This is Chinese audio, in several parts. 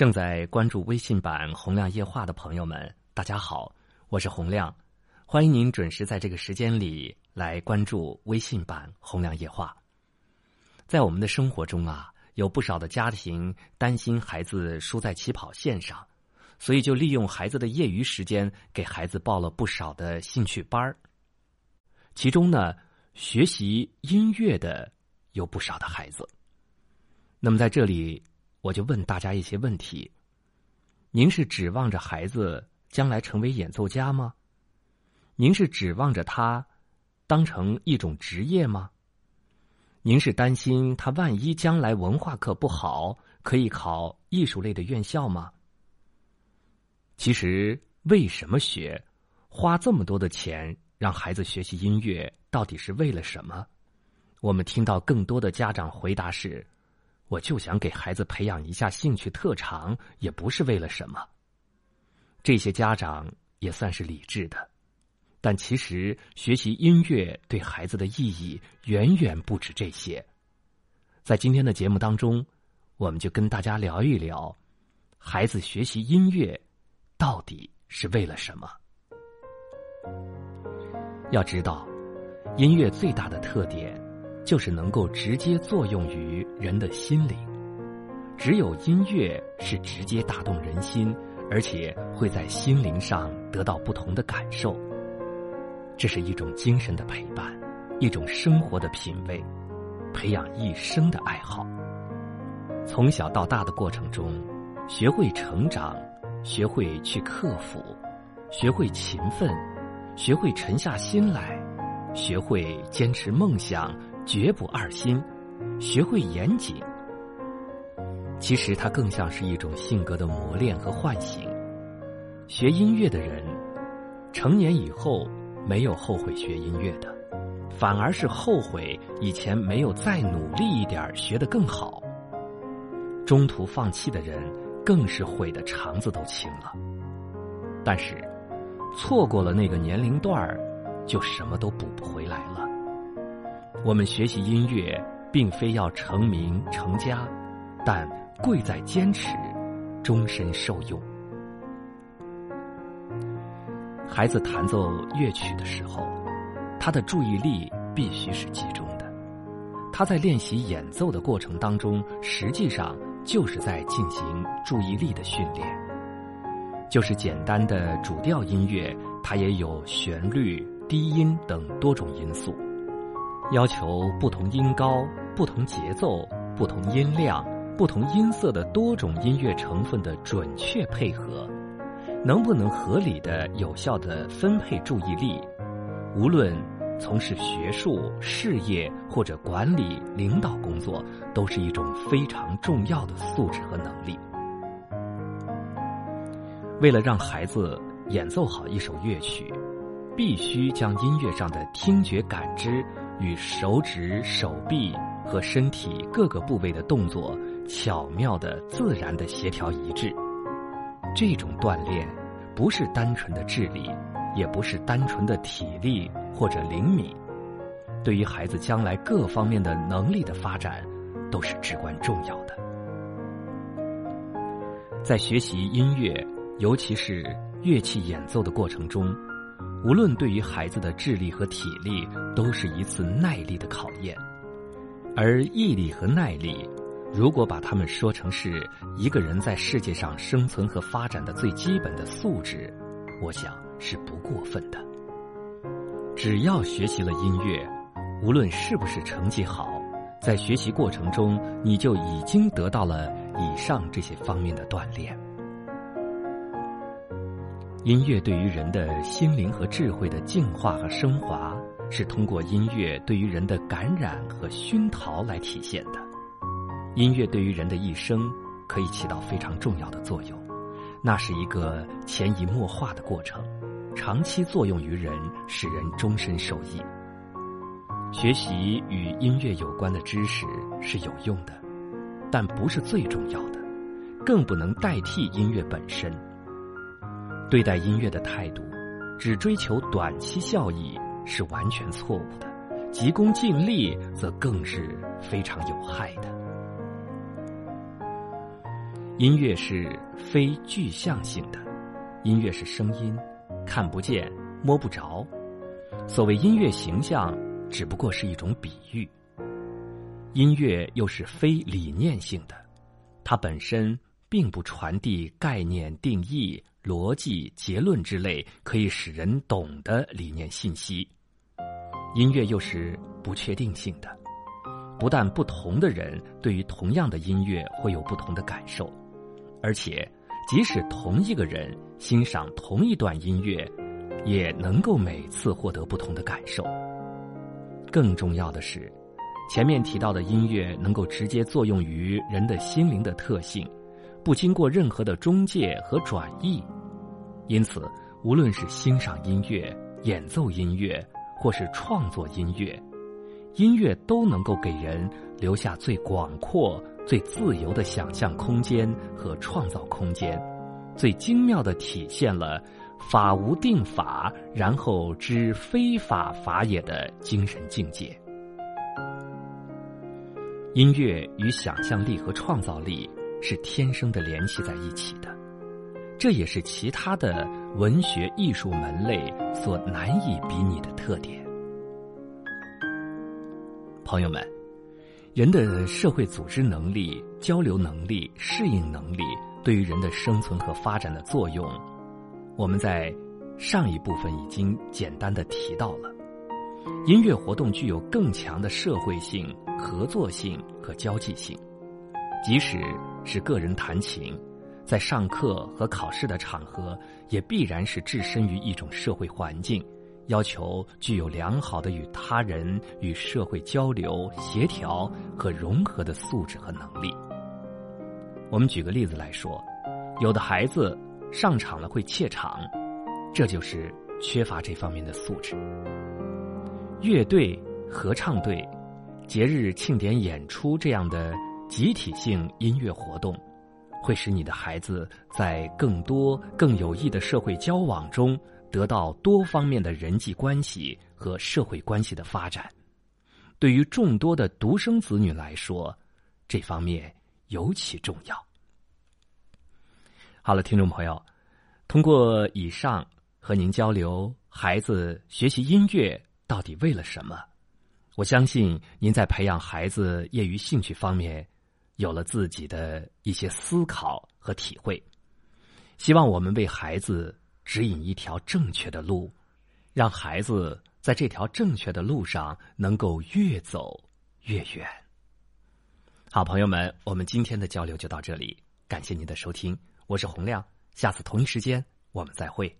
正在关注微信版“洪亮夜话”的朋友们，大家好，我是洪亮，欢迎您准时在这个时间里来关注微信版“洪亮夜话”。在我们的生活中啊，有不少的家庭担心孩子输在起跑线上，所以就利用孩子的业余时间给孩子报了不少的兴趣班儿。其中呢，学习音乐的有不少的孩子。那么在这里。我就问大家一些问题：您是指望着孩子将来成为演奏家吗？您是指望着他当成一种职业吗？您是担心他万一将来文化课不好，可以考艺术类的院校吗？其实，为什么学？花这么多的钱让孩子学习音乐，到底是为了什么？我们听到更多的家长回答是。我就想给孩子培养一下兴趣特长，也不是为了什么。这些家长也算是理智的，但其实学习音乐对孩子的意义远远不止这些。在今天的节目当中，我们就跟大家聊一聊，孩子学习音乐到底是为了什么？要知道，音乐最大的特点。就是能够直接作用于人的心灵，只有音乐是直接打动人心，而且会在心灵上得到不同的感受。这是一种精神的陪伴，一种生活的品味，培养一生的爱好。从小到大的过程中，学会成长，学会去克服，学会勤奋，学会沉下心来，学会坚持梦想。绝不二心，学会严谨。其实它更像是一种性格的磨练和唤醒。学音乐的人，成年以后没有后悔学音乐的，反而是后悔以前没有再努力一点学得更好。中途放弃的人，更是悔得肠子都青了。但是，错过了那个年龄段儿，就什么都补不回来了。我们学习音乐，并非要成名成家，但贵在坚持，终身受用。孩子弹奏乐曲的时候，他的注意力必须是集中的。他在练习演奏的过程当中，实际上就是在进行注意力的训练。就是简单的主调音乐，它也有旋律、低音等多种因素。要求不同音高、不同节奏、不同音量、不同音色的多种音乐成分的准确配合，能不能合理的、有效的分配注意力？无论从事学术、事业或者管理、领导工作，都是一种非常重要的素质和能力。为了让孩子演奏好一首乐曲，必须将音乐上的听觉感知。与手指、手臂和身体各个部位的动作巧妙的、自然的协调一致。这种锻炼不是单纯的智力，也不是单纯的体力或者灵敏，对于孩子将来各方面的能力的发展都是至关重要的。在学习音乐，尤其是乐器演奏的过程中。无论对于孩子的智力和体力，都是一次耐力的考验，而毅力和耐力，如果把它们说成是一个人在世界上生存和发展的最基本的素质，我想是不过分的。只要学习了音乐，无论是不是成绩好，在学习过程中，你就已经得到了以上这些方面的锻炼。音乐对于人的心灵和智慧的净化和升华，是通过音乐对于人的感染和熏陶来体现的。音乐对于人的一生可以起到非常重要的作用，那是一个潜移默化的过程，长期作用于人，使人终身受益。学习与音乐有关的知识是有用的，但不是最重要的，更不能代替音乐本身。对待音乐的态度，只追求短期效益是完全错误的；急功近利则更是非常有害的。音乐是非具象性的，音乐是声音，看不见、摸不着。所谓音乐形象，只不过是一种比喻。音乐又是非理念性的，它本身并不传递概念、定义、逻辑、结论之类可以使人懂的理念信息。音乐又是不确定性的，不但不同的人对于同样的音乐会有不同的感受。而且，即使同一个人欣赏同一段音乐，也能够每次获得不同的感受。更重要的是，前面提到的音乐能够直接作用于人的心灵的特性，不经过任何的中介和转译。因此，无论是欣赏音乐、演奏音乐，或是创作音乐，音乐都能够给人留下最广阔。最自由的想象空间和创造空间，最精妙的体现了“法无定法，然后知非法法也”的精神境界。音乐与想象力和创造力是天生的联系在一起的，这也是其他的文学艺术门类所难以比拟的特点。朋友们。人的社会组织能力、交流能力、适应能力对于人的生存和发展的作用，我们在上一部分已经简单的提到了。音乐活动具有更强的社会性、合作性和交际性，即使是个人弹琴，在上课和考试的场合，也必然是置身于一种社会环境。要求具有良好的与他人与社会交流、协调和融合的素质和能力。我们举个例子来说，有的孩子上场了会怯场，这就是缺乏这方面的素质。乐队、合唱队、节日庆典演出这样的集体性音乐活动，会使你的孩子在更多更有益的社会交往中。得到多方面的人际关系和社会关系的发展，对于众多的独生子女来说，这方面尤其重要。好了，听众朋友，通过以上和您交流，孩子学习音乐到底为了什么？我相信您在培养孩子业余兴趣方面有了自己的一些思考和体会。希望我们为孩子。指引一条正确的路，让孩子在这条正确的路上能够越走越远。好，朋友们，我们今天的交流就到这里，感谢您的收听，我是洪亮，下次同一时间我们再会。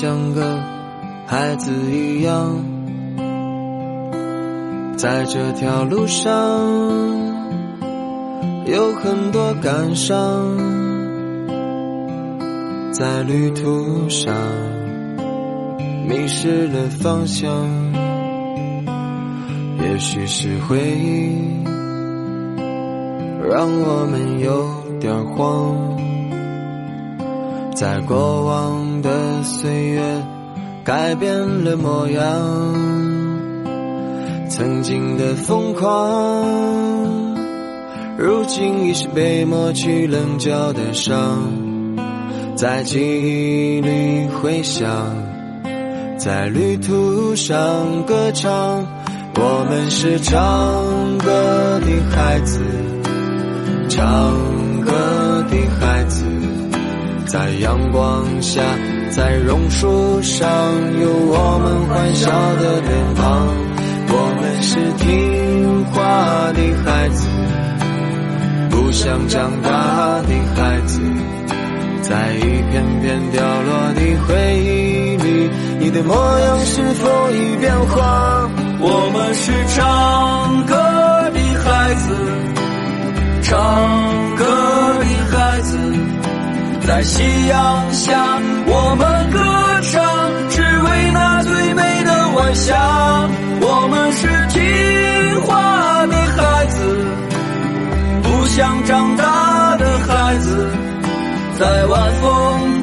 像个孩子一样，在这条路上有很多感伤，在旅途上迷失了方向，也许是回忆。让我们有点慌，在过往的岁月改变了模样，曾经的疯狂，如今已是被抹去棱角的伤，在记忆里回响，在旅途上歌唱，我们是唱歌的孩子。唱，在阳光下，在榕树上，有我们欢笑的脸庞。我们是听话的孩子，不想长大的孩子，在一片片掉落的回忆里，你的模样是否已变化？我们是唱在夕阳下我们歌唱，只为那最美的晚霞。我们是听话的孩子，不想长大的孩子，在晚风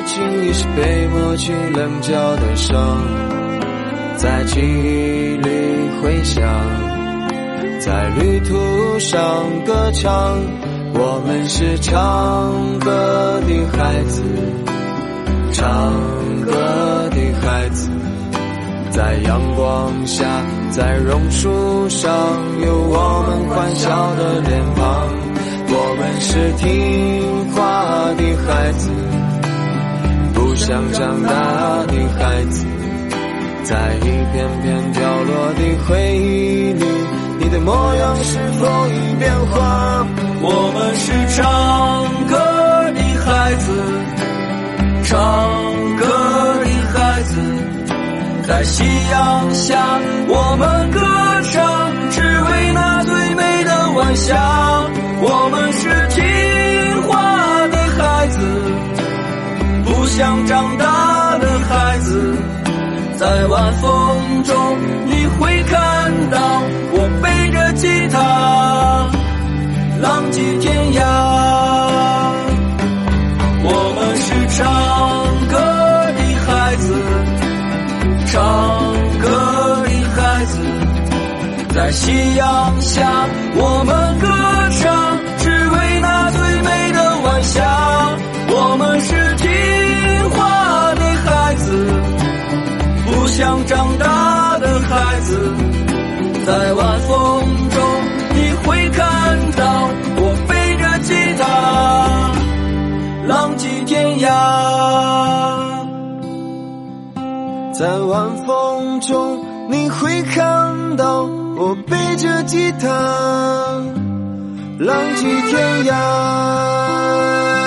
如今已是被抹去棱角的伤，在记忆里回响，在旅途上歌唱。我们是唱歌的孩子，唱歌的孩子，在阳光下，在榕树上，有我们欢笑的脸庞。我们是听话的孩子，不想长大的孩子，在一片片掉落的回忆里，你的模样是否已变化？我们是唱歌的孩子，唱歌的孩子，在夕阳下我们歌唱歌的孩子，在夕阳下我们歌唱，只为那最美的晚霞。我们是听话的孩子，不想长大的孩子，在晚风中你会看到。我背着吉他，浪迹天涯。在晚风中，你会看到我背着吉他，浪迹天涯。